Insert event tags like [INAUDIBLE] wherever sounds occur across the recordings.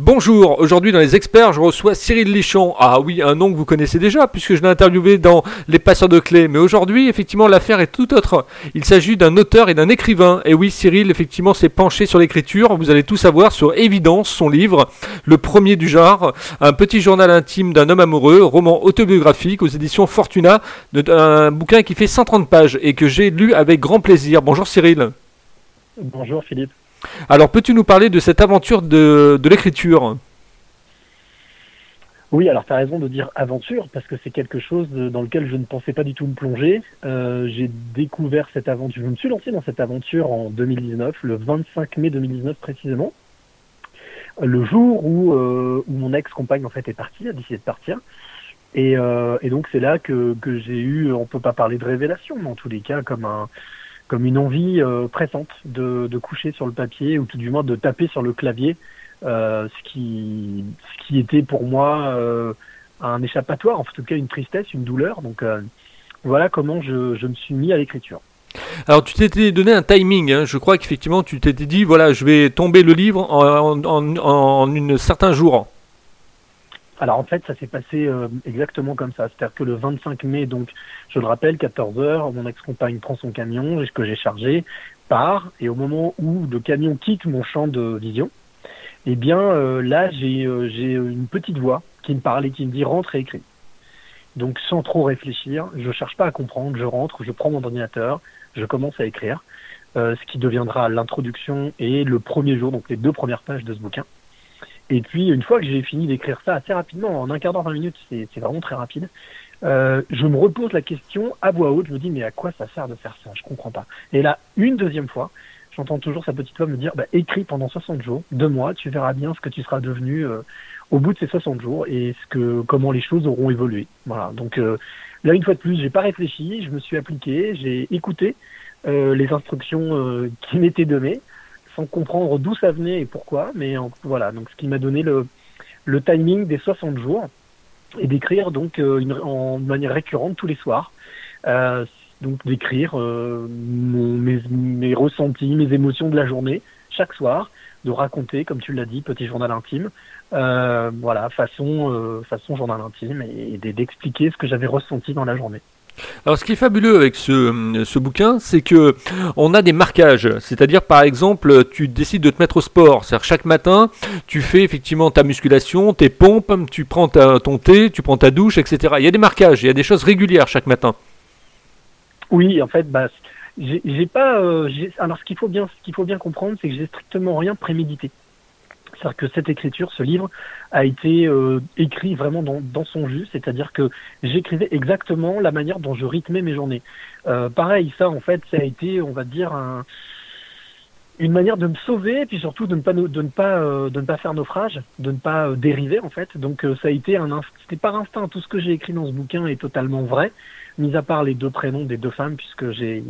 Bonjour, aujourd'hui dans les experts, je reçois Cyril Lichon. Ah oui, un nom que vous connaissez déjà puisque je l'ai interviewé dans Les passeurs de clés. Mais aujourd'hui, effectivement, l'affaire est tout autre. Il s'agit d'un auteur et d'un écrivain. Et oui, Cyril, effectivement, s'est penché sur l'écriture. Vous allez tout savoir sur Évidence, son livre, le premier du genre, un petit journal intime d'un homme amoureux, roman autobiographique aux éditions Fortuna, un bouquin qui fait 130 pages et que j'ai lu avec grand plaisir. Bonjour Cyril. Bonjour Philippe. Alors, peux-tu nous parler de cette aventure de, l'écriture? Oui, alors tu as raison de dire aventure, parce que c'est quelque chose dans lequel je ne pensais pas du tout me plonger. Euh, j'ai découvert cette aventure, je me suis lancé dans cette aventure en 2019, le 25 mai 2019 précisément, le jour où, euh, où mon ex-compagne en fait est partie, a décidé de partir. Et, euh, et donc c'est là que, que j'ai eu, on peut pas parler de révélation, mais en tous les cas comme un, comme une envie euh, pressante de, de, coucher sur le papier ou tout du moins de taper sur le clavier, euh, ce, qui, ce qui était pour moi euh, un échappatoire, en tout cas une tristesse, une douleur. Donc voilà comment je, je me suis mis à l'écriture. Alors tu t'étais donné un timing, hein. je crois qu'effectivement tu t'étais dit voilà je vais tomber le livre en, en, en un certain jour. Alors en fait, ça s'est passé euh, exactement comme ça. C'est-à-dire que le 25 mai, donc, je le rappelle, 14 heures, mon ex-compagne prend son camion que j'ai chargé, part, et au moment où le camion quitte mon champ de vision, eh bien euh, là, j'ai euh, j'ai une petite voix qui me parle et qui me dit rentre et écris. Donc sans trop réfléchir, je cherche pas à comprendre, je rentre, je prends mon ordinateur, je commence à écrire, ce qui deviendra l'introduction et le premier jour, donc les deux premières pages de ce bouquin. Et puis, une fois que j'ai fini d'écrire ça assez rapidement, en un quart d'heure, 20 minutes, c'est vraiment très rapide, euh, je me repose la question à voix haute, je me dis, mais à quoi ça sert de faire ça? Je comprends pas. Et là, une deuxième fois, j'entends toujours sa petite voix me dire, bah, écris pendant 60 jours, deux mois, tu verras bien ce que tu seras devenu euh, au bout de ces 60 jours et ce que, comment les choses auront évolué. Voilà. Donc euh, là, une fois de plus, j'ai pas réfléchi, je me suis appliqué, j'ai écouté euh, les instructions euh, qui m'étaient données sans comprendre d'où ça venait et pourquoi. Mais voilà, donc ce qui m'a donné le, timing des 60 jours et d'écrire donc euh, en manière récurrente tous les soirs. Euh, donc d'écrire euh, mes, ressentis, mes émotions de la journée chaque soir, de raconter, comme tu l'as dit, petit journal intime, voilà, façon, façon journal intime, et d'expliquer ce que j'avais ressenti dans la journée. Alors, ce qui est fabuleux avec ce, bouquin, c'est que on a des marquages. C'est-à-dire, par exemple, tu décides de te mettre au sport. C'est-à-dire, chaque matin, tu fais effectivement ta musculation, tes pompes, tu prends ton thé, tu prends ta douche, etc. Il y a des marquages, il y a des choses régulières chaque matin. Oui, en fait, bah, j'ai pas. Euh, alors, ce qu'il faut bien, ce qu'il faut bien comprendre, c'est que j'ai strictement rien prémédité. C'est-à-dire que cette écriture, ce livre, a été euh, écrit vraiment dans, son jus, c'est-à-dire que j'écrivais exactement la manière dont je rythmais mes journées. Euh, pareil, ça, en fait, ça a été, on va dire, un, une manière de me sauver, et puis surtout de ne pas, de ne pas, euh, de ne pas faire naufrage, de ne pas dériver, en fait. Donc, ça a été un, c'était par instinct. Tout ce que j'ai écrit dans ce bouquin est totalement vrai, mis à part les deux prénoms des deux femmes, puisque j'ai,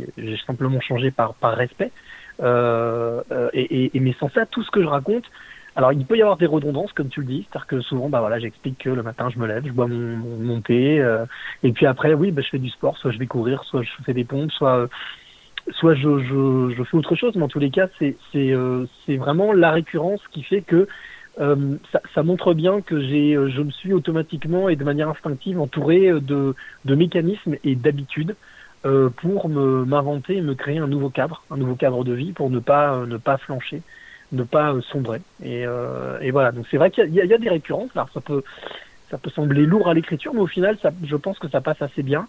simplement changé par, respect. Et mais sans ça, tout ce que je raconte, alors, il peut y avoir des redondances, comme tu le dis, c'est-à-dire que souvent, bah voilà, j'explique que le matin, je me lève, je bois mon, thé, euh, et puis après, oui, bah, je fais du sport, soit je vais courir, soit je fais des pompes, soit soit je, je, je fais autre chose, mais en tous les cas, c'est c'est euh, vraiment la récurrence qui fait que euh, ça, ça, montre bien que j'ai, je me suis automatiquement et de manière instinctive entouré de, de mécanismes et d'habitudes euh, pour me, m'inventer et me créer un nouveau cadre, un nouveau cadre de vie pour ne pas, ne pas flancher ne pas euh, sombrer. Et, euh, et voilà, donc c'est vrai qu'il y, y, a des récurrences. Alors ça peut, ça peut sembler lourd à l'écriture, mais au final, ça, je pense que ça passe assez bien.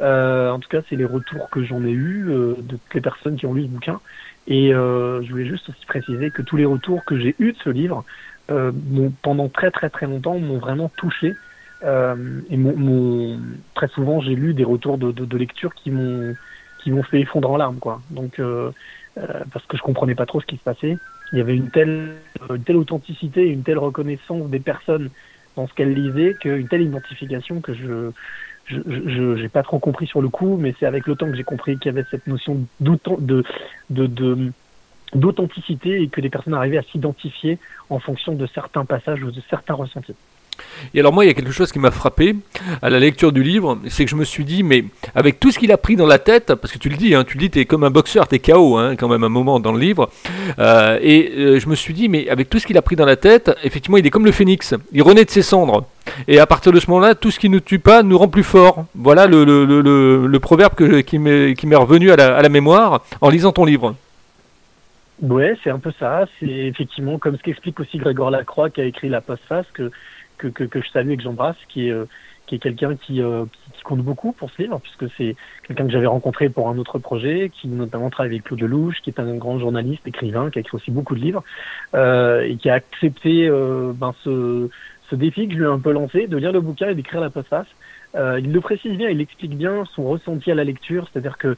Euh, en tout cas, c'est les retours que j'en ai eu euh, de toutes les personnes qui ont lu ce bouquin. Et euh, je voulais juste aussi préciser que tous les retours que j'ai eus de ce livre, euh, pendant très très très longtemps, m'ont vraiment touché. et mon, très souvent, j'ai lu des retours de, de, de lecture qui m'ont qui m'ont fait effondrer en larmes, quoi. Donc, parce que je comprenais pas trop ce qui se passait il y avait une telle, une telle authenticité, une telle reconnaissance des personnes dans ce qu'elles lisaient, qu'une telle identification que je je n'ai pas trop compris sur le coup, mais c'est avec le temps que j'ai compris qu'il y avait cette notion de de d'authenticité et que les personnes arrivaient à s'identifier en fonction de certains passages ou de certains ressentis. Et alors moi, il y a quelque chose qui m'a frappé à la lecture du livre, c'est que je me suis dit, mais avec tout ce qu'il a pris dans la tête, parce que tu le dis, hein, tu le dis, t'es comme un boxeur, t'es KO hein, quand même un moment dans le livre, euh, et euh, je me suis dit, mais avec tout ce qu'il a pris dans la tête, effectivement, il est comme le phénix, il renaît de ses cendres. Et à partir de ce moment-là, tout ce qui ne tue pas nous rend plus fort. Voilà le, proverbe qui m'est revenu à la, à la mémoire en lisant ton livre. Ouais, c'est un peu ça. C'est effectivement comme ce qu'explique aussi Grégoire Lacroix qui a écrit La Postface que que, que, je salue et que j'embrasse, qui est, euh, qui est quelqu'un qui, euh, qui, compte beaucoup pour ce livre, puisque c'est quelqu'un que j'avais rencontré pour un autre projet, qui notamment travaille avec Claude Lelouch, qui est un grand journaliste, écrivain, qui a écrit aussi beaucoup de livres, euh, et qui a accepté ben, ce, ce défi que je lui ai un peu lancé, de lire le bouquin et d'écrire la postface. Euh, il le précise bien, il explique bien son ressenti à la lecture, c'est-à-dire que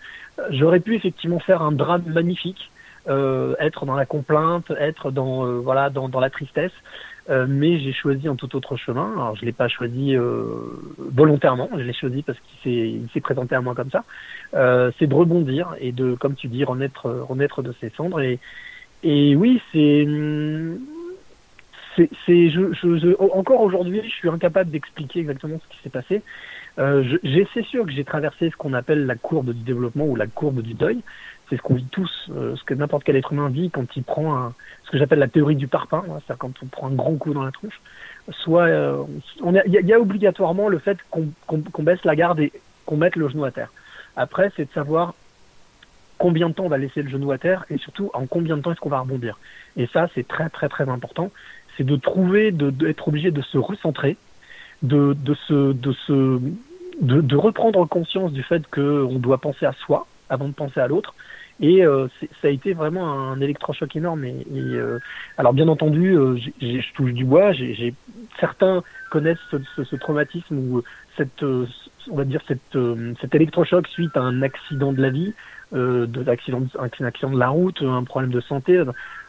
j'aurais pu effectivement faire un drame magnifique, être dans la complainte, être dans voilà dans, dans la tristesse, euh, mais j'ai choisi un tout autre chemin. Alors je l'ai pas choisi euh, volontairement, je l'ai choisi parce qu'il s'est présenté à moi comme ça. Euh, c'est de rebondir et de, comme tu dis, renaître, renaître de ses cendres. Et, et oui, c'est, c'est, je, je, je, encore aujourd'hui, je suis incapable d'expliquer exactement ce qui s'est passé. Euh, c'est sûr que j'ai traversé ce qu'on appelle la courbe du développement ou la courbe du deuil. C'est ce qu'on vit tous, euh, ce que n'importe quel être humain vit quand il prend ce que j'appelle la théorie du parpaing, hein, c'est-à-dire quand on prend un grand coup dans la tronche. Soit, euh, il y, a obligatoirement le fait qu'on qu baisse la garde et qu'on mette le genou à terre. Après, c'est de savoir combien de temps on va laisser le genou à terre et surtout en combien de temps est-ce qu'on va rebondir. Et ça, c'est très très très important. C'est de trouver, d'être obligé de se recentrer, de, de reprendre conscience du fait qu'on doit penser à soi avant de penser à l'autre. Et euh, ça a été vraiment un électrochoc énorme. Et, euh, alors bien entendu, euh, je touche du bois. j'ai certains connaissent ce, ce, ce, traumatisme ou cette, euh, on va dire cette, euh, cet électrochoc suite à un accident de la vie, euh, de l'accident, un accident de la route, un problème de santé.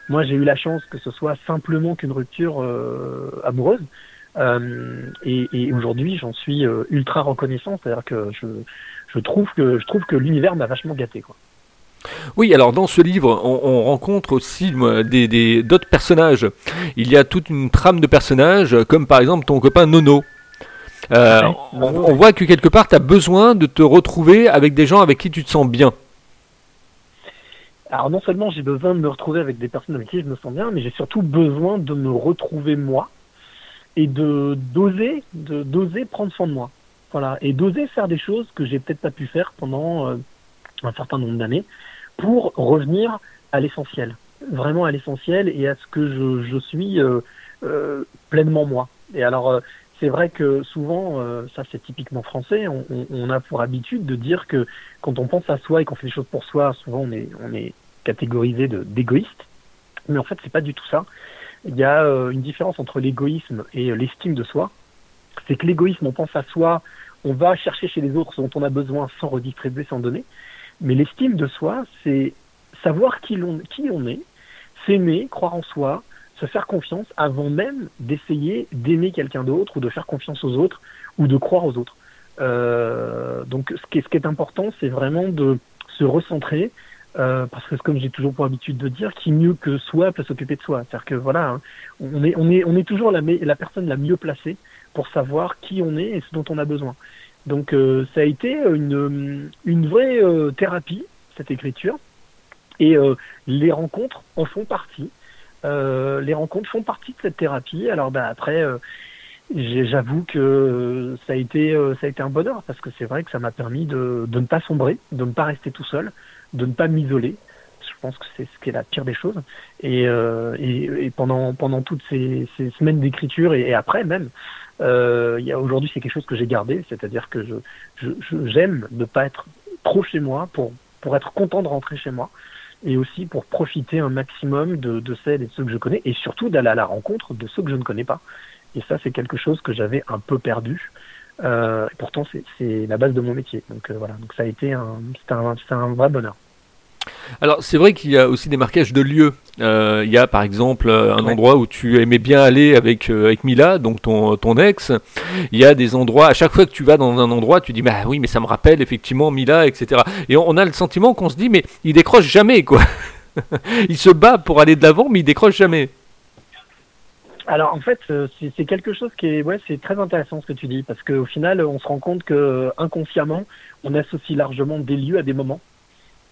Moi, j'ai eu la chance que ce soit simplement qu'une rupture amoureuse. Euh, et, et aujourd'hui, j'en suis euh, ultra reconnaissant. C'est-à-dire que je, je trouve que je trouve que l'univers m'a vachement gâté, quoi. Oui, alors dans ce livre, on, on rencontre aussi des, des, d'autres personnages. Il y a toute une trame de personnages, comme par exemple ton copain Nono. Euh, ouais, on, on, voit que quelque part, tu as besoin de te retrouver avec des gens avec qui tu te sens bien. Alors non seulement j'ai besoin de me retrouver avec des personnes avec qui je me sens bien, mais j'ai surtout besoin de me retrouver moi et de d'oser de d'oser prendre soin de moi voilà et d'oser faire des choses que j'ai peut-être pas pu faire pendant euh, un certain nombre d'années pour revenir à l'essentiel vraiment à l'essentiel et à ce que je, je suis euh, euh, pleinement moi et alors c'est vrai que souvent, ça c'est typiquement français, on, on, a pour habitude de dire que quand on pense à soi et qu'on fait des choses pour soi, souvent on est, on est catégorisé d'égoïste. Mais en fait, c'est pas du tout ça il y a une différence entre l'égoïsme et l'estime de soi. C'est que l'égoïsme, on pense à soi, on va chercher chez les autres ce dont on a besoin sans redistribuer, sans donner. Mais l'estime de soi, c'est savoir qui, on, est, s'aimer, croire en soi, se faire confiance avant même d'essayer d'aimer quelqu'un d'autre ou de faire confiance aux autres ou de croire aux autres. Euh, donc ce qui est, important, c'est vraiment de se recentrer, euh, parce que comme j'ai toujours pour habitude de dire, qui mieux que soi peut s'occuper de soi. C'est-à-dire que voilà, hein, on est toujours la personne la mieux placée pour savoir qui on est et ce dont on a besoin. Donc euh, ça a été une une vraie euh, thérapie cette écriture et euh, les rencontres en font partie. Euh, les rencontres font partie de cette thérapie. Alors ben après j'avoue que ça a été ça a été un bonheur parce que c'est vrai que ça m'a permis de, de ne pas sombrer, de ne pas rester tout seul, de ne pas m'isoler. Je pense que c'est ce qui est la pire des choses. Et, euh, et, et pendant, pendant toutes ces, ces semaines d'écriture et, après même, euh, aujourd'hui c'est quelque chose que j'ai gardé, c'est-à-dire que je, je, j'aime ne pas être trop chez moi pour, être content de rentrer chez moi et aussi pour profiter un maximum de, celles et de ceux que je connais et surtout d'aller à la rencontre de ceux que je ne connais pas. Et ça, c'est quelque chose que j'avais un peu perdu. Euh, et pourtant, c'est la base de mon métier. Donc euh, voilà, donc ça a été un, un, un vrai bonheur. Alors c'est vrai qu'il y a aussi des marquages de lieux. Euh, il y a par exemple un ouais. endroit où tu aimais bien aller avec euh, avec Mila, donc ton ton ex. Il y a des endroits à chaque fois que tu vas dans un endroit, tu dis bah oui mais ça me rappelle effectivement Mila, etc. Et on, on a le sentiment qu'on se dit mais il décroche jamais quoi. [LAUGHS] il se bat pour aller de l'avant mais il décroche jamais. Alors en fait, c'est quelque chose qui est, ouais, c'est très intéressant ce que tu dis parce qu'au final, on se rend compte que inconsciemment, on associe largement des lieux à des moments.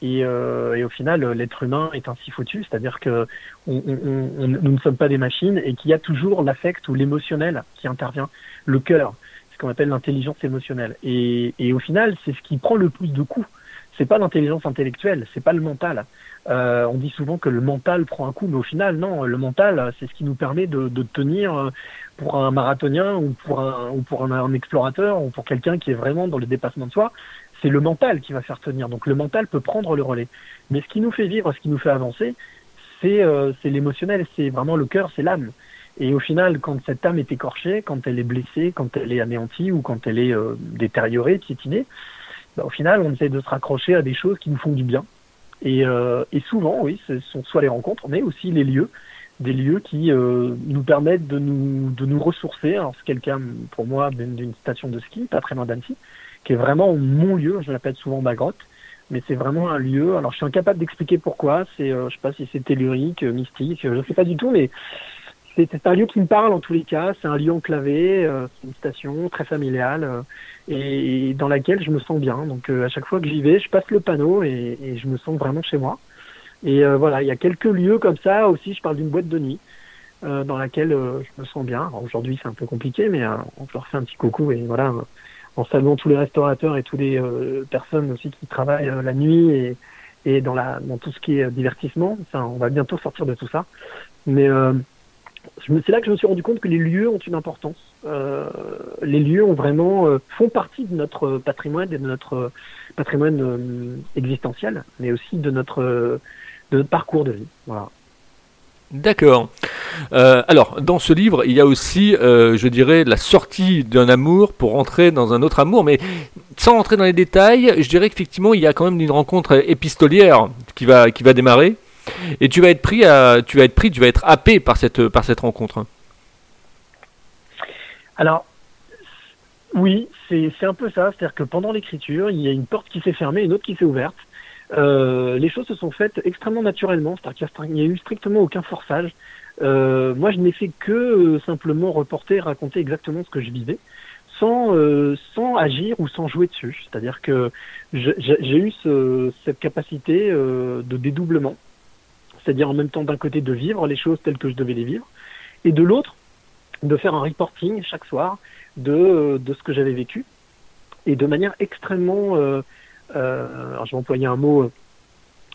Et, euh, et, au final, l'être humain est ainsi foutu, c'est-à-dire que nous ne sommes pas des machines et qu'il y a toujours l'affect ou l'émotionnel qui intervient, le cœur, ce qu'on appelle l'intelligence émotionnelle. Et, au final, c'est ce qui prend le plus de coups. C'est pas l'intelligence intellectuelle, c'est pas le mental. Euh, on dit souvent que le mental prend un coup, mais au final, non. Le mental, c'est ce qui nous permet de, tenir pour un marathonien ou pour un, ou pour un, un explorateur ou pour quelqu'un qui est vraiment dans le dépassement de soi c'est le mental qui va faire tenir. Donc le mental peut prendre le relais. Mais ce qui nous fait vivre, ce qui nous fait avancer, c'est euh, l'émotionnel, c'est vraiment le cœur, c'est l'âme. Et au final, quand cette âme est écorchée, quand elle est blessée, quand elle est anéantie ou quand elle est euh, détériorée, piétinée, bah, au final, on essaie de se raccrocher à des choses qui nous font du bien. Et, euh, et souvent, oui, ce sont soit les rencontres, mais aussi les lieux, des lieux qui euh, nous permettent de nous, de nous ressourcer. Alors c'est quelqu'un, pour moi, d'une station de ski, pas très loin d'Annecy, qui est vraiment mon lieu. Je l'appelle souvent ma grotte, mais c'est vraiment un lieu. Alors, je suis incapable d'expliquer pourquoi. C'est, euh, je sais pas si c'est tellurique, euh, mystique, je ne sais pas du tout, mais c'est un lieu qui me parle en tous les cas. C'est un lieu enclavé, euh, une station très familiale euh, et, dans laquelle je me sens bien. Donc, à chaque fois que j'y vais, je passe le panneau et, et, je me sens vraiment chez moi. Et voilà, il y a quelques lieux comme ça aussi. Je parle d'une boîte de nuit. dans laquelle je me sens bien. Aujourd'hui, c'est un peu compliqué, mais on leur fait un petit coucou et voilà, en saluant tous les restaurateurs et toutes les euh, personnes aussi qui travaillent euh, la nuit et, et dans, la, dans tout ce qui est divertissement. Enfin, on va bientôt sortir de tout ça. Mais euh, c'est là que je me suis rendu compte que les lieux ont une importance. Euh, les lieux ont vraiment font partie de notre patrimoine et de notre patrimoine existentiel, mais aussi de notre de notre parcours de vie. Voilà. D'accord. Euh, alors, dans ce livre, il y a aussi, euh, je dirais, la sortie d'un amour pour entrer dans un autre amour, mais sans rentrer dans les détails, je dirais qu'effectivement, il y a quand même une rencontre épistolière qui va, qui va démarrer, et tu vas être pris, tu vas être pris, tu vas être happé par cette, par cette rencontre. Alors, oui, c'est un peu ça, c'est-à-dire que pendant l'écriture, il y a une porte qui s'est fermée, une autre qui s'est ouverte. Euh, les choses se sont faites extrêmement naturellement, c'est-à-dire qu'il n'y a eu strictement aucun forçage. Euh, moi, je n'ai fait que euh, simplement reporter, raconter exactement ce que je vivais, sans, euh, sans agir ou sans jouer dessus. C'est-à-dire que j'ai eu ce, cette capacité euh, de dédoublement, c'est-à-dire en même temps d'un côté de vivre les choses telles que je devais les vivre, et de l'autre de faire un reporting chaque soir de, de ce que j'avais vécu, et de manière extrêmement... Euh, alors je vais employer un mot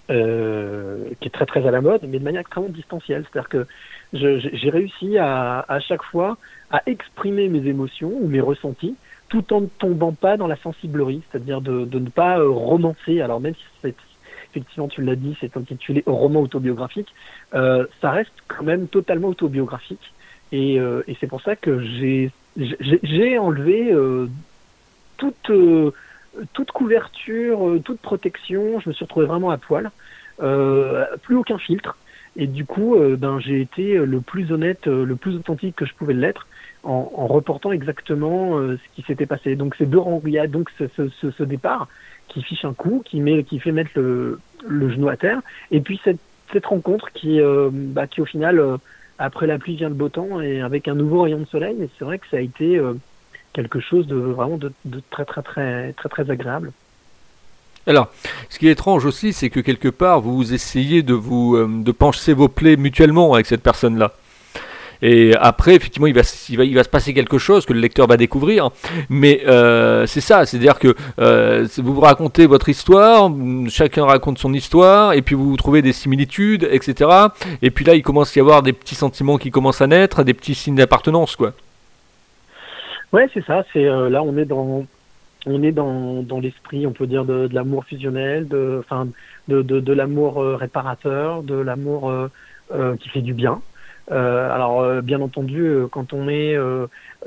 euh, qui est très très à la mode, mais de manière extrêmement distancielle. C'est-à-dire que j'ai réussi à, à chaque fois à exprimer mes émotions ou mes ressentis tout en ne tombant pas dans la sensiblerie, c'est-à-dire de, de, ne pas euh, romancer. Alors même si c'est effectivement tu l'as dit, c'est intitulé roman autobiographique, euh, ça reste quand même totalement autobiographique. Et, c'est pour ça que j'ai j'ai enlevé euh, toute toute couverture, euh, toute protection, je me suis retrouvé vraiment à poil, euh, plus aucun filtre. Et du coup, euh, ben, j'ai été le plus honnête, le plus authentique que je pouvais l'être en, en, reportant exactement ce qui s'était passé. Donc c'est deux a donc ce, ce, ce, départ qui fiche un coup, qui, met, qui fait mettre le, genou à terre, et puis cette, cette rencontre qui, bah, qui au final, après la pluie vient le beau temps, et avec un nouveau rayon de soleil, et c'est vrai que ça a été quelque chose de vraiment de, très très très très très agréable. Alors, ce qui est étrange aussi, c'est que quelque part, vous essayez de vous euh, de pencher vos plaies mutuellement avec cette personne-là. Et après, effectivement, il va, il, va, il va se passer quelque chose que le lecteur va découvrir. Mais euh, c'est ça, c'est-à-dire que euh, vous vous racontez votre histoire, chacun raconte son histoire, et puis vous trouvez des similitudes, etc. Et puis là, il commence à y avoir des petits sentiments qui commencent à naître, des petits signes d'appartenance, quoi. Ouais, c'est ça. C'est euh, là, on est dans, on est dans, dans l'esprit, on peut dire de, de l'amour fusionnel, de, enfin, de, de, de l'amour euh, réparateur, de l'amour euh, euh, qui fait du bien. Euh, alors, bien entendu, quand on est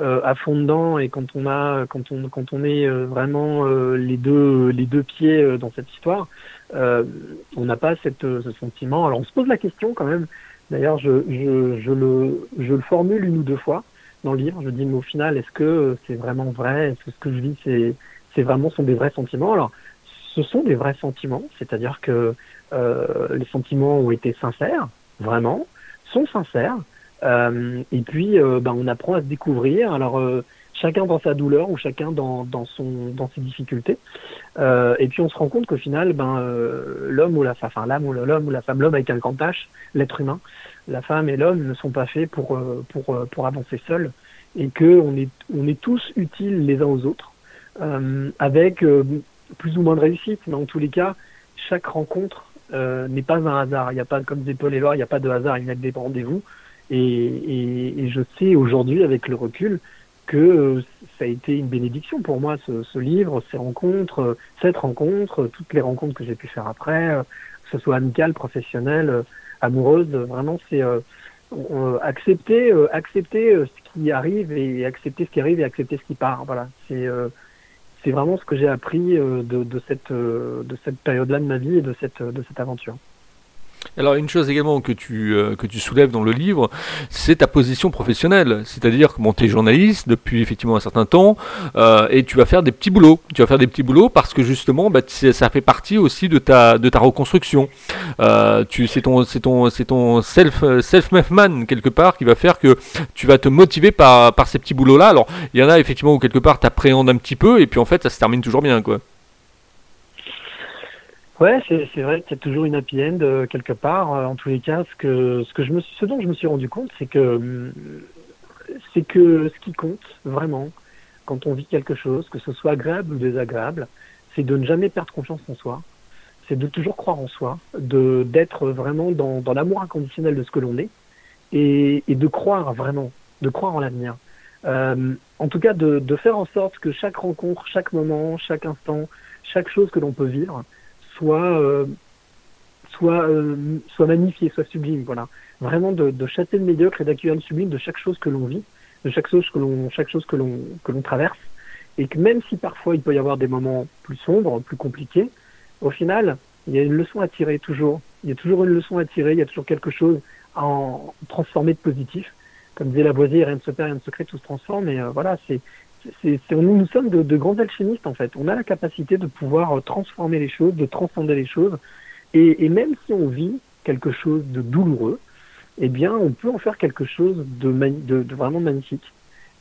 à fond dedans et quand on a, quand on, quand on est vraiment les deux, les deux pieds dans cette histoire, on n'a pas cette, ce sentiment. Alors, on se pose la question quand même. D'ailleurs, je, je, je le, je le formule une ou deux fois dans le livre. Je dis, mais au final, est-ce que c'est vraiment vrai? Est-ce que ce que je vis, c'est, c'est vraiment sont des vrais sentiments? Alors, ce sont des vrais sentiments, c'est-à-dire que euh, les sentiments ont été sincères, vraiment, sont sincères. et puis, ben, on apprend à se découvrir. Alors, chacun dans sa douleur ou chacun dans, dans, son, dans ses difficultés. et puis, on se rend compte qu'au final, ben, l'homme ou la femme, enfin, l'âme ou l'homme ou la femme, l'homme avec un grand H, l'être humain, la femme et l'homme ne sont pas faits pour, pour, pour avancer seuls et qu'on est, on est tous utiles les uns aux autres, avec plus ou moins de réussite, mais en tous les cas, chaque rencontre euh, n'est pas un hasard. Il n'y a pas, comme disait Paul Éluard, il n'y a pas de hasard, il y a des rendez-vous. Et, je sais aujourd'hui, avec le recul, que euh, ça a été une bénédiction pour moi, ce, livre, ces rencontres, euh, cette rencontre, toutes les rencontres que j'ai pu faire après, que ce soit amicales, professionnelles, amoureuses. Vraiment, c'est accepter, accepter ce qui arrive et accepter ce qui arrive et accepter ce qui part. Voilà, c'est vraiment ce que j'ai appris euh, de, de, cette, euh, de cette période-là de ma vie et de cette, de cette aventure. Alors une chose également que tu, euh, que tu soulèves dans le livre, c'est ta position professionnelle. C'est-à-dire que tu es journaliste depuis effectivement un certain temps euh, et tu vas faire des petits boulots. Tu vas faire des petits boulots parce que justement bah, ça fait partie aussi de ta, de ta reconstruction. Euh, c'est ton, ton, ton self, self man quelque part qui va faire que tu vas te motiver par, par ces petits boulots-là. Alors il y en a effectivement où quelque part tu appréhendes un petit peu et puis en fait ça se termine toujours bien. quoi. Ouais, c'est vrai qu'il y a toujours une happy end euh, quelque part. Euh, en tous les cas, ce que ce que je me ce dont je me suis rendu compte, c'est que euh, c'est que ce qui compte vraiment quand on vit quelque chose, que ce soit agréable ou désagréable, c'est de ne jamais perdre confiance en soi, c'est de toujours croire en soi, de d'être vraiment dans, dans l'amour inconditionnel de ce que l'on est et, et, de croire vraiment, de croire en l'avenir. Euh, en tout cas, de, de faire en sorte que chaque rencontre, chaque moment, chaque instant, chaque chose que l'on peut vivre, soit euh, soit euh, soit magnifié, soit sublime. Voilà, vraiment de, de chasser le médiocre et d'accueillir le sublime de chaque chose que l'on vit, de chaque chose que l'on chaque chose que l'on que l'on traverse, et que même si parfois il peut y avoir des moments plus sombres, plus compliqués, au final, il y a une leçon à tirer toujours. Il y a toujours une leçon à tirer. Il y a toujours quelque chose à en transformer de positif. Comme disait Lavoisier, rien ne se perd, rien ne se crée, tout se transforme. Et euh, voilà, c'est nous, sommes de, grands alchimistes en fait. On a la capacité de pouvoir euh, transformer les choses, de transcender les choses. Et, et, même si on vit quelque chose de douloureux, eh bien, on peut en faire quelque chose de, vraiment magnifique.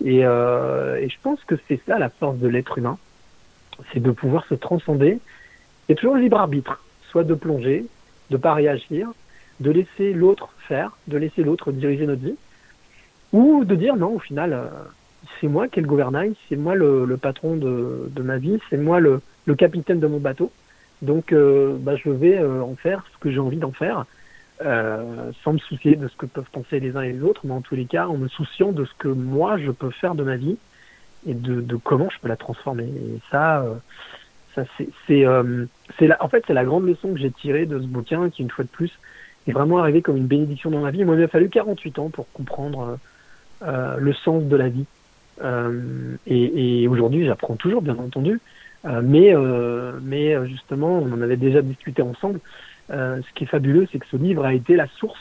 Et, euh, et, je pense que c'est ça la force de l'être humain, c'est de pouvoir se transcender. A toujours le libre arbitre, soit de plonger, de pas réagir, de laisser l'autre faire, de laisser l'autre diriger notre vie, ou de dire non, au final. Euh, c'est moi qui ai le gouvernail, c'est moi le, patron de, ma vie, c'est moi le, capitaine de mon bateau. Donc, euh, bah, je vais euh, en faire ce que j'ai envie d'en faire, euh, sans me soucier de ce que peuvent penser les uns et les autres, mais en tous les cas, en me souciant de ce que moi je peux faire de ma vie et de, comment je peux la transformer. Et ça, c'est, en fait, c'est la grande leçon que j'ai tirée de ce bouquin, qui une fois de plus est vraiment arrivé comme une bénédiction dans ma vie. Moi, il m'a fallu 48 ans pour comprendre le sens de la vie. Euh, et, et aujourd'hui, j'apprends toujours, bien entendu. Euh, mais, euh, mais justement, on en avait déjà discuté ensemble. ce qui est fabuleux, c'est que ce livre a été la source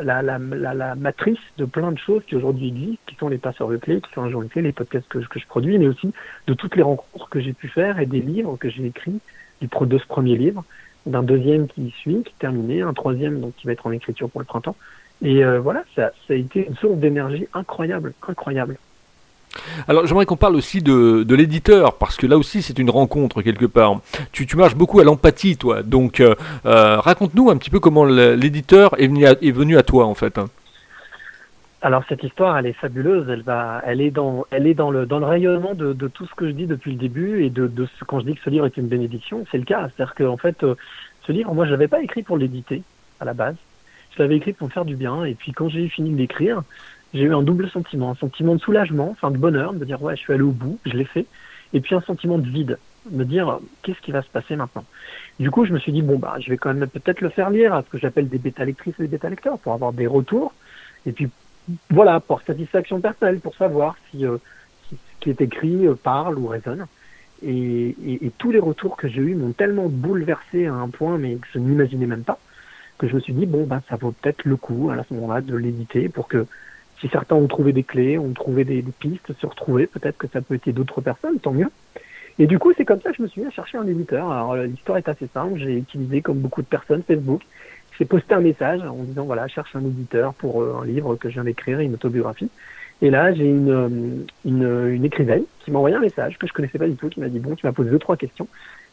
la, la, la, la, matrice de plein de choses qui aujourd'hui existent, qui sont les passeurs de clés, qui sont les clés, les podcasts que, que, je produis, mais aussi de toutes les rencontres que j'ai pu faire et des livres que j'ai écrits, du de ce premier livre, d'un deuxième qui suit, qui est terminé, un troisième donc qui va être en écriture pour le printemps. Et voilà, ça, ça a été une source d'énergie incroyable, incroyable. Alors j'aimerais qu'on parle aussi de, de l'éditeur, parce que là aussi c'est une rencontre quelque part. Tu, tu marches beaucoup à l'empathie, toi. Donc euh, euh, raconte-nous un petit peu comment l'éditeur est, venu à, est venu à toi en fait. Alors cette histoire, elle est fabuleuse. Elle va, elle est dans, elle est dans le dans le rayonnement de, tout ce que je dis depuis le début et de, de ce, quand je dis que ce livre est une bénédiction, c'est le cas. C'est-à-dire qu'en fait, euh, ce livre, moi, je l'avais pas écrit pour l'éditer à la base. Je l'avais écrit pour me faire du bien. Et puis quand j'ai fini de l'écrire, j'ai eu un double sentiment, un sentiment de soulagement, enfin de bonheur, de me dire ouais, je suis allé au bout, je l'ai fait, et puis un sentiment de vide, de me dire qu'est-ce qui va se passer maintenant? Du coup, je me suis dit bon bah, je vais quand même peut-être le faire lire à ce que j'appelle des bêta lectrices et des bêta lecteurs pour avoir des retours, et puis voilà pour satisfaction personnelle, pour savoir si, euh, ce qui est écrit euh, parle ou résonne. Et, et, et, tous les retours que j'ai eus m'ont tellement bouleversé à un point, mais que je n'imaginais même pas, que je me suis dit bon bah ça vaut peut-être le coup à ce moment-là de l'éditer pour que si certains ont trouvé des clés, ont trouvé des, pistes, se retrouver, peut-être que ça peut être d'autres personnes, tant mieux. Et du coup, c'est comme ça que je me suis mis à chercher un éditeur. Alors, l'histoire est assez simple. J'ai utilisé, comme beaucoup de personnes, Facebook. j'ai posté un message en disant voilà, cherche un éditeur pour un livre que je viens d'écrire, une autobiographie. Et là, j'ai une, une, une, écrivaine qui m'a envoyé un message que je connaissais pas du tout, qui m'a dit bon, tu m'as posé deux trois questions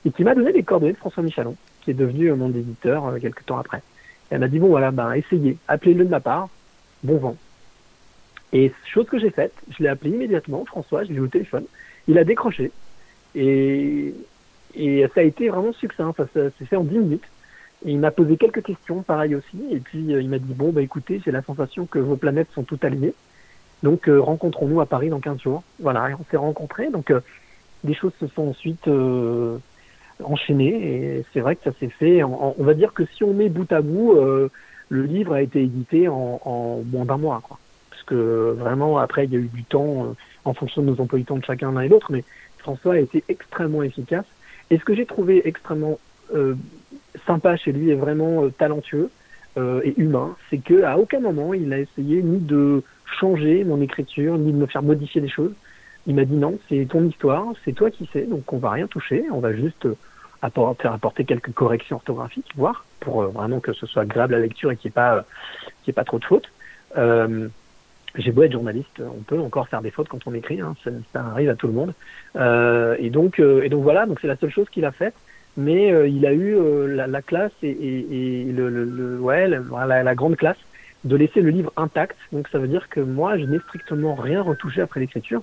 et qui m'a donné les coordonnées de François Michalon, qui est devenu mon éditeur quelques temps après. Et elle m'a dit bon voilà, ben essayez, appelez-le de ma part, bon vent. Et chose que j'ai faite, je l'ai appelé immédiatement, François, je l'ai eu au téléphone, il a décroché et, et ça a été vraiment succinct, ça s'est fait en 10 minutes. Il m'a posé quelques questions, pareil aussi, et puis euh, il m'a dit bon bah écoutez, j'ai la sensation que vos planètes sont toutes alignées, donc euh, rencontrons-nous à Paris dans 15 jours. Voilà, et on s'est rencontrés, donc euh, des choses se sont ensuite enchaînées, et c'est vrai que ça s'est fait. on va dire que si on met bout à bout, le livre a été édité en, en moins d'un mois, quoi. Que vraiment après il y a eu du temps en fonction de nos emplois du temps de chacun l'un et l'autre, mais François a été extrêmement efficace. Et ce que j'ai trouvé extrêmement euh, sympa chez lui et vraiment euh, talentueux euh, et humain, c'est que à aucun moment il a essayé ni de changer mon écriture, ni de me faire modifier des choses. Il m'a dit non, c'est ton histoire, c'est toi qui sais, donc on va rien toucher, on va juste apporter, apporter quelques corrections orthographiques, voir, pour vraiment que ce soit agréable à la lecture et qu'il n'y pas, qu'il ait pas trop de fautes. J'ai beau être journaliste, on peut encore faire des fautes quand on écrit, hein, ça, arrive à tout le monde. Euh, et donc, et donc voilà, donc c'est la seule chose qu'il a faite mais euh, il a eu euh, la, la, classe et, et le, le, ouais, la, la, grande classe de laisser le livre intact. Donc ça veut dire que moi, je n'ai strictement rien retouché après l'écriture.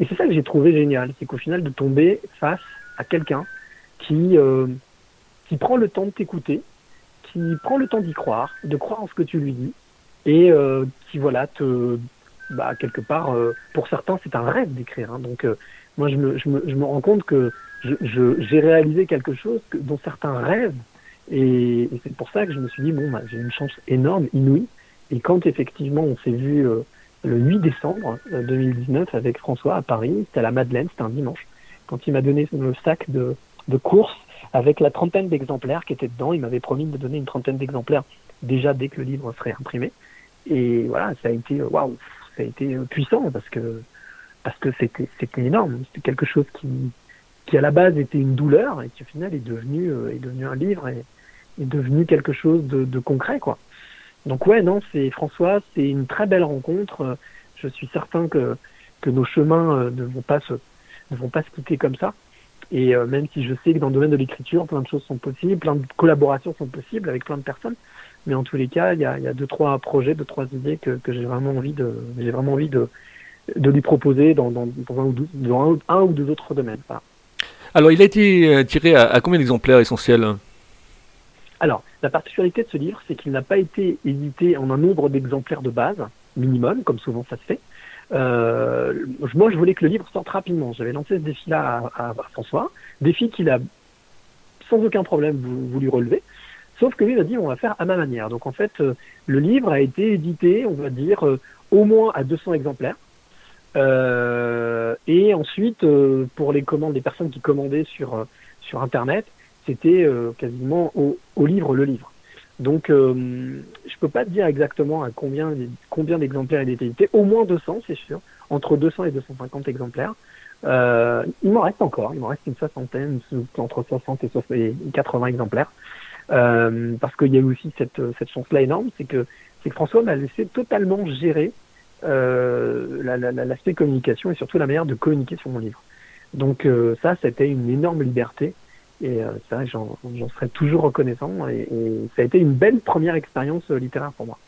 Et c'est ça que j'ai trouvé génial, c'est qu'au final de tomber face à quelqu'un qui euh, qui prend le temps de t'écouter, qui prend le temps d'y croire, de croire en ce que tu lui dis, et euh, qui voilà te bah quelque part pour certains c'est un rêve d'écrire. Hein. Donc moi je me, je me je me rends compte que j'ai réalisé quelque chose que, dont certains rêvent. Et, c'est pour ça que je me suis dit, bon, bah, j'ai une chance énorme, inouïe. Et quand effectivement on s'est vu euh, le 8 décembre 2019 euh, avec François à Paris, c'était à la Madeleine, c'était un dimanche, quand il m'a donné le sac de, de course avec la trentaine d'exemplaires qui étaient dedans, il m'avait promis de donner une trentaine d'exemplaires déjà dès que le livre serait imprimé. Et voilà, ça a été waouh, ça a été puissant parce que parce que c'était c'était énorme, c'était quelque chose qui qui à la base était une douleur et qui au final est devenu euh, est devenu un livre et est devenu quelque chose de, de concret quoi. Donc ouais non c'est François c'est une très belle rencontre. Je suis certain que que nos chemins euh, ne vont pas se ne vont pas se quitter comme ça. Et euh, même si je sais que dans le domaine de l'écriture, plein de choses sont possibles, plein de collaborations sont possibles avec plein de personnes, mais en tous les cas, il y a, il y a deux trois projets, deux trois idées que, que j'ai vraiment envie de j'ai vraiment envie de de lui proposer dans, dans, dans, un, ou deux, dans un, ou deux autres domaines. Voilà. Alors, il a été euh, tiré à, combien d'exemplaires essentiels? Alors, la particularité de ce livre, c'est qu'il n'a pas été édité en un nombre d'exemplaires de base, minimum, comme souvent ça se fait. Euh, moi, je voulais que le livre sorte rapidement. J'avais lancé ce défi-là à, à, François, défi qu'il a sans aucun problème voulu relever. Sauf que lui, il a dit, on va faire à ma manière. Donc, en fait, euh, le livre a été édité, on va dire, au moins à 200 exemplaires. Euh, et ensuite, euh, pour les commandes des personnes qui commandaient sur euh, sur Internet, c'était quasiment au, au, livre le livre. Donc, je peux pas te dire exactement à combien combien d'exemplaires il était édité. Au moins 200, c'est sûr, entre 200 et 250 exemplaires. Euh, il m'en reste encore, il m'en reste une soixantaine, entre 60 et 80 exemplaires. Euh, parce qu'il y a eu aussi cette, cette chance-là énorme, c'est que, François m'a laissé totalement gérer euh, l'aspect la, communication et surtout la manière de communiquer sur mon livre. Donc euh, ça, c'était une énorme liberté et euh, c'est vrai que j'en serai toujours reconnaissant et, et, ça a été une belle première expérience euh, littéraire pour moi.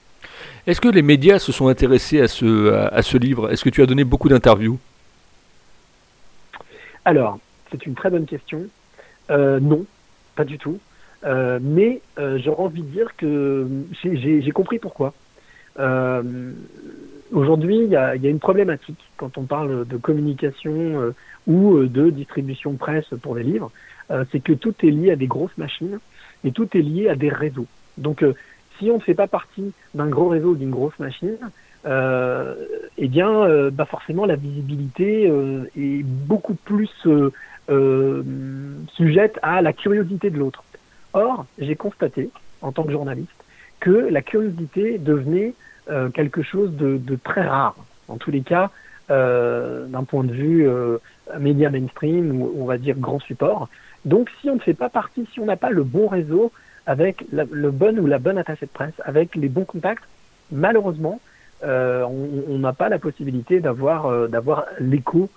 Est-ce que les médias se sont intéressés à ce, à, à ce livre? Est-ce que tu as donné beaucoup d'interviews? Alors, c'est une très bonne question. Euh, non, pas du tout. Euh, mais j'aurais envie de dire que j'ai compris pourquoi. Euh, Aujourd'hui, il y a, y a, une problématique quand on parle de communication euh, ou euh, de distribution presse pour des livres, euh, c'est que tout est lié à des grosses machines et tout est lié à des réseaux. Donc, euh, si on ne fait pas partie d'un gros réseau ou d'une grosse machine, eh bien, bah forcément, la visibilité est beaucoup plus sujette à la curiosité de l'autre. Or, j'ai constaté, en tant que journaliste, que la curiosité devenait euh, quelque chose de, très rare. En tous les cas, euh, d'un point de vue euh, média mainstream ou on va dire grand support. Donc si on ne fait pas partie, si on n'a pas le bon réseau, avec le bon ou la bonne attaché de presse, avec les bons contacts, malheureusement, on n'a pas la possibilité d'avoir l'écho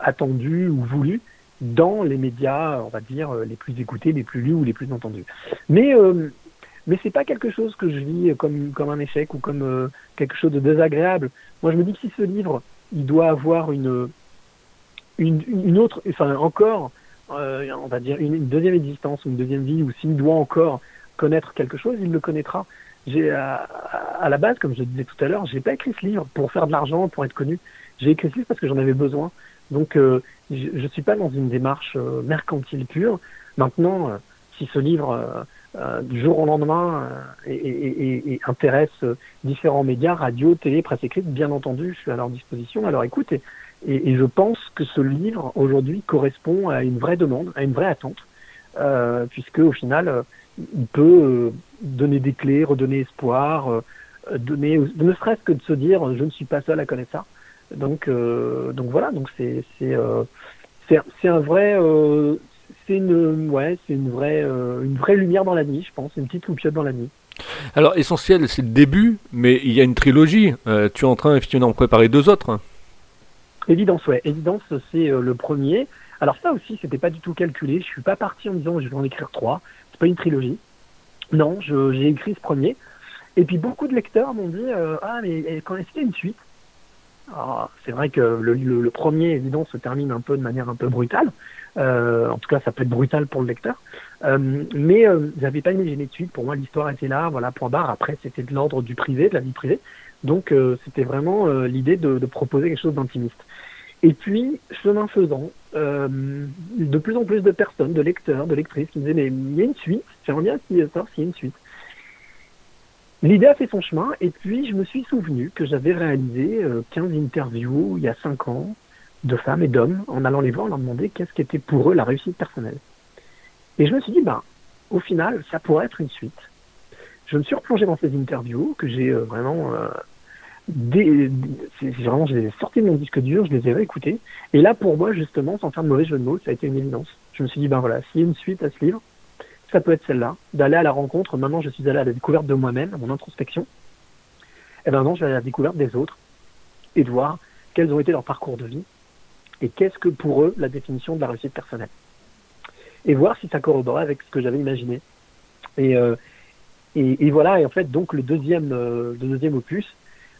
attendu ou voulu dans les médias, on va dire, les plus écoutés, les plus lus ou les plus entendus. Mais mais c'est pas quelque chose que je vis comme comme un échec ou comme quelque chose de désagréable. Moi, je me dis que si ce livre, il doit avoir une une, autre, enfin encore, on va dire une, deuxième existence ou une deuxième vie, ou s'il doit encore connaître quelque chose, il le connaîtra à, la base, comme je disais tout à l'heure, j'ai pas écrit ce livre pour faire de l'argent, pour être connu. J'ai écrit ce livre parce que j'en avais besoin. Donc, euh, je, je suis pas dans une démarche euh, mercantile pure. Maintenant, euh, si ce livre du jour au lendemain et, et, et, intéresse différents médias, radio, télé, presse écrite, bien entendu, je suis à leur disposition. Alors, écoutez, et, je pense que ce livre aujourd'hui correspond à une vraie demande, à une vraie attente, puisque au final il peut euh, donner des clés, redonner espoir, euh, donner, ne serait-ce que de se dire je ne suis pas seul à connaître ça. Donc, euh, donc voilà, donc c'est c'est c'est un vrai c'est une ouais c'est une vraie une vraie lumière dans la nuit, je pense, une petite loupiote dans la nuit. Alors essentiel, c'est le début, mais il y a une trilogie. tu es en train effectivement d'en préparer deux autres. Évidence, ouais. Évidence, c'est le premier. Alors ça aussi, c'était pas du tout calculé. Je suis pas parti en disant je vais en écrire trois pas une trilogie. Non, j'ai écrit ce premier. Et puis beaucoup de lecteurs m'ont dit euh, Ah, mais quand est-ce qu'il y a une suite? C'est vrai que le, premier, évidemment, se termine un peu de manière un peu brutale. Euh, en tout cas, ça peut être brutal pour le lecteur. Euh, mais euh, j'avais pas imaginé de suite. Pour moi, l'histoire était là, voilà, point barre. Après, c'était de l'ordre du privé, de la vie privée. Donc, c'était vraiment l'idée de, de, proposer quelque chose d'intimiste. Et puis, chemin faisant, euh, de plus en plus de personnes, de lecteurs, de lectrices qui me disaient mais il y a une suite, j'aimerais bien savoir s'il y a une suite. L'idée a fait son chemin et puis je me suis souvenu que j'avais réalisé 15 euh, interviews il y a 5 ans de femmes et d'hommes en allant les voir, leur demander qu'est-ce qu'était pour eux la réussite personnelle. Et je me suis dit, ben, au final, ça pourrait être une suite. Je me suis replongé dans ces interviews que j'ai euh, vraiment des, vraiment, j'ai sorti de mon disque dur, je les ai réécoutés. Et là, pour moi, justement, sans faire de mauvais jeu de mots, ça a été une évidence. Je me suis dit, ben voilà, s'il y a une suite à ce livre, ça peut être celle-là, d'aller à la rencontre. Maintenant, je suis allé à la découverte de moi-même, à mon introspection. Et ben non, je vais à la découverte des autres et de voir quels ont été leurs parcours de vie et qu'est-ce que pour eux la définition de la réussite personnelle. Et voir si ça corroborait avec ce que j'avais imaginé. Et, euh, et, voilà, et en fait, donc le deuxième, euh, le deuxième opus,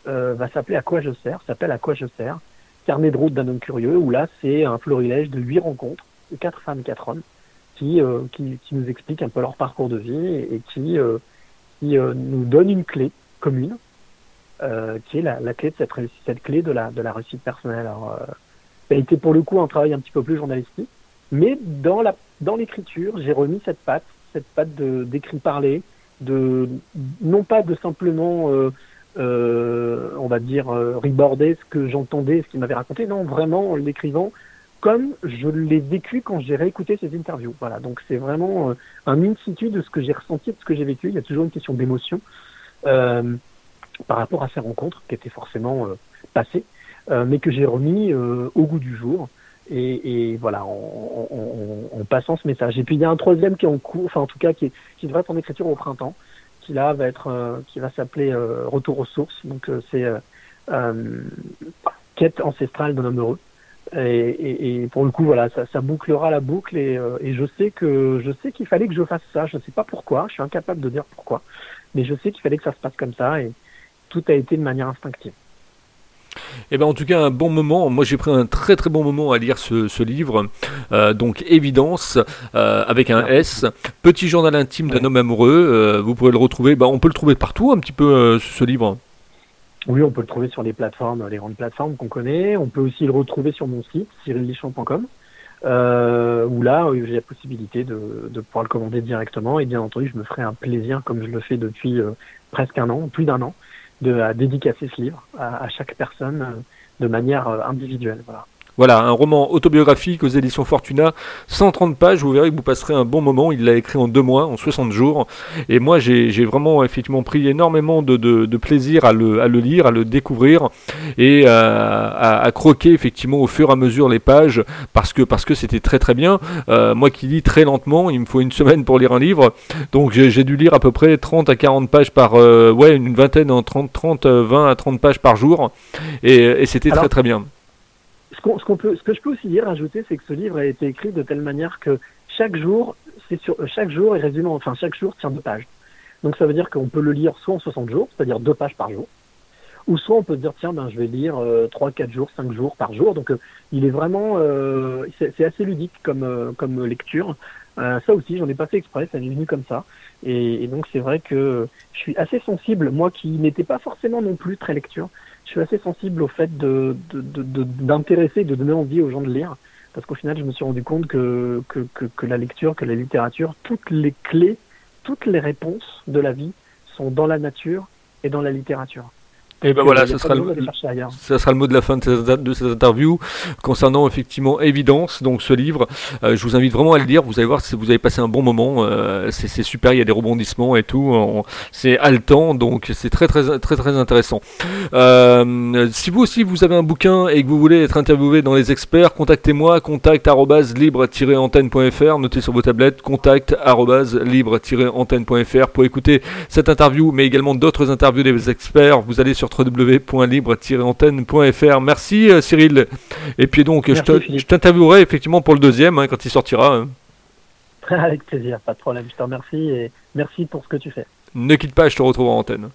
euh, va s'appeler À quoi je sers, s'appelle À quoi je sers, carnet de route d'un homme curieux, où là c'est un florilège de huit rencontres, quatre femmes, quatre hommes, qui, euh, qui, qui, nous expliquent un peu leur parcours de vie et, qui, euh, qui nous donnent une clé commune, qui est la, la, clé de cette, cette clé de la, de la réussite personnelle. Alors, ça a été pour le coup un travail un petit peu plus journalistique, mais dans la dans l'écriture, j'ai remis cette patte, cette patte d'écrit parlé, de non pas de simplement euh, euh, on va dire, euh, ce que j'entendais, ce qu'il m'avait raconté. Non, vraiment en l'écrivant comme je l'ai vécu quand j'ai réécouté ces interviews. Voilà, donc c'est vraiment euh, un in situ de ce que j'ai ressenti, de ce que j'ai vécu. Il y a toujours une question d'émotion euh, par rapport à ces rencontres qui étaient forcément passées, mais que j'ai remis au goût du jour. Et, et voilà, en, en, en, passant ce message. Et puis il y a un troisième qui est en cours, enfin en tout cas qui, qui devrait être en écriture au printemps, qui là va être euh, qui va s'appeler euh, Retour aux sources. Donc euh, c'est quête ancestrale d'un homme heureux. Et, et, pour le coup, voilà, ça, ça bouclera la boucle et, et, je sais que je sais qu'il fallait que je fasse ça. Je ne sais pas pourquoi, je suis incapable de dire pourquoi, mais je sais qu'il fallait que ça se passe comme ça et tout a été de manière instinctive. Eh ben, en tout cas, un bon moment. Moi, j'ai pris un très très bon moment à lire ce, livre. Euh, donc, Évidence, euh, avec un S. Petit journal intime d'un homme amoureux. Euh, vous pouvez le retrouver. Ben, on peut le trouver partout, un petit peu, ce livre. Oui, on peut le trouver sur les plateformes, les grandes plateformes qu'on connaît. On peut aussi le retrouver sur mon site, cyrillichamp.com. où là, j'ai la possibilité de, de, pouvoir le commander directement. Et bien entendu, je me ferai un plaisir, comme je le fais depuis presque un an, plus d'un an, de à dédicacer ce livre à, chaque personne euh, de manière euh, individuelle. Voilà. Voilà, un roman autobiographique aux éditions Fortuna, 130 pages, vous verrez que vous passerez un bon moment. Il l'a écrit en deux mois, en 60 jours. Et moi, j'ai vraiment effectivement pris énormément de, plaisir à le, à le, lire, à le découvrir et à, croquer effectivement au fur et à mesure les pages parce que parce que c'était très très bien. Euh, moi qui lis très lentement, il me faut une [LAUGHS] semaine pour lire un livre. Donc j'ai dû lire à peu près 30 à 40 pages par... Euh, ouais, une vingtaine, 30, 30, 20 à 30 pages par jour. Et, c'était très très bien ce, qu'on, peut, ce que je peux aussi dire, ajouter, c'est que ce livre a été écrit de telle manière que chaque jour, c'est sur, chaque jour est résumé, enfin chaque jour tient deux pages. Donc ça veut dire qu'on peut le lire soit en 60 jours, c'est-à-dire deux pages par jour, ou soit on peut dire tiens ben je vais lire euh, trois, 4 jours, 5 jours par jour. Donc euh, il est vraiment euh, c'est, assez ludique comme comme lecture. ça aussi j'en ai pas fait exprès, ça m'est venu comme ça. Et donc c'est vrai que je suis assez sensible, moi qui n'étais pas forcément non plus très lecture, je suis assez sensible au fait d'intéresser, de, de, donner envie aux gens de lire. Parce qu'au final, je me suis rendu compte que, la lecture, que la littérature, toutes les clés, toutes les réponses de la vie sont dans la nature et dans la littérature. Et ben voilà, ce sera, le, ça sera le mot de la fin de cette, interview concernant effectivement Évidence, donc ce livre. Euh, je vous invite vraiment à le lire, vous allez voir si vous avez passé un bon moment, euh, c'est super, il y a des rebondissements et tout, c'est haletant, donc c'est très très très très intéressant. Euh, si vous aussi vous avez un bouquin et que vous voulez être interviewé dans les experts, contactez-moi, contact libre-antenne.fr, notez sur vos tablettes, contact libre-antenne.fr pour écouter cette interview, mais également d'autres interviews des experts. Vous allez sur www.libre-antenne.fr. Merci euh, Cyril. Et puis donc, je t'interviewerai effectivement pour le deuxième hein, quand il sortira. Hein. [LAUGHS] Avec plaisir, pas de problème. Je te remercie et merci pour ce que tu fais. Ne quitte pas, je te retrouve en antenne.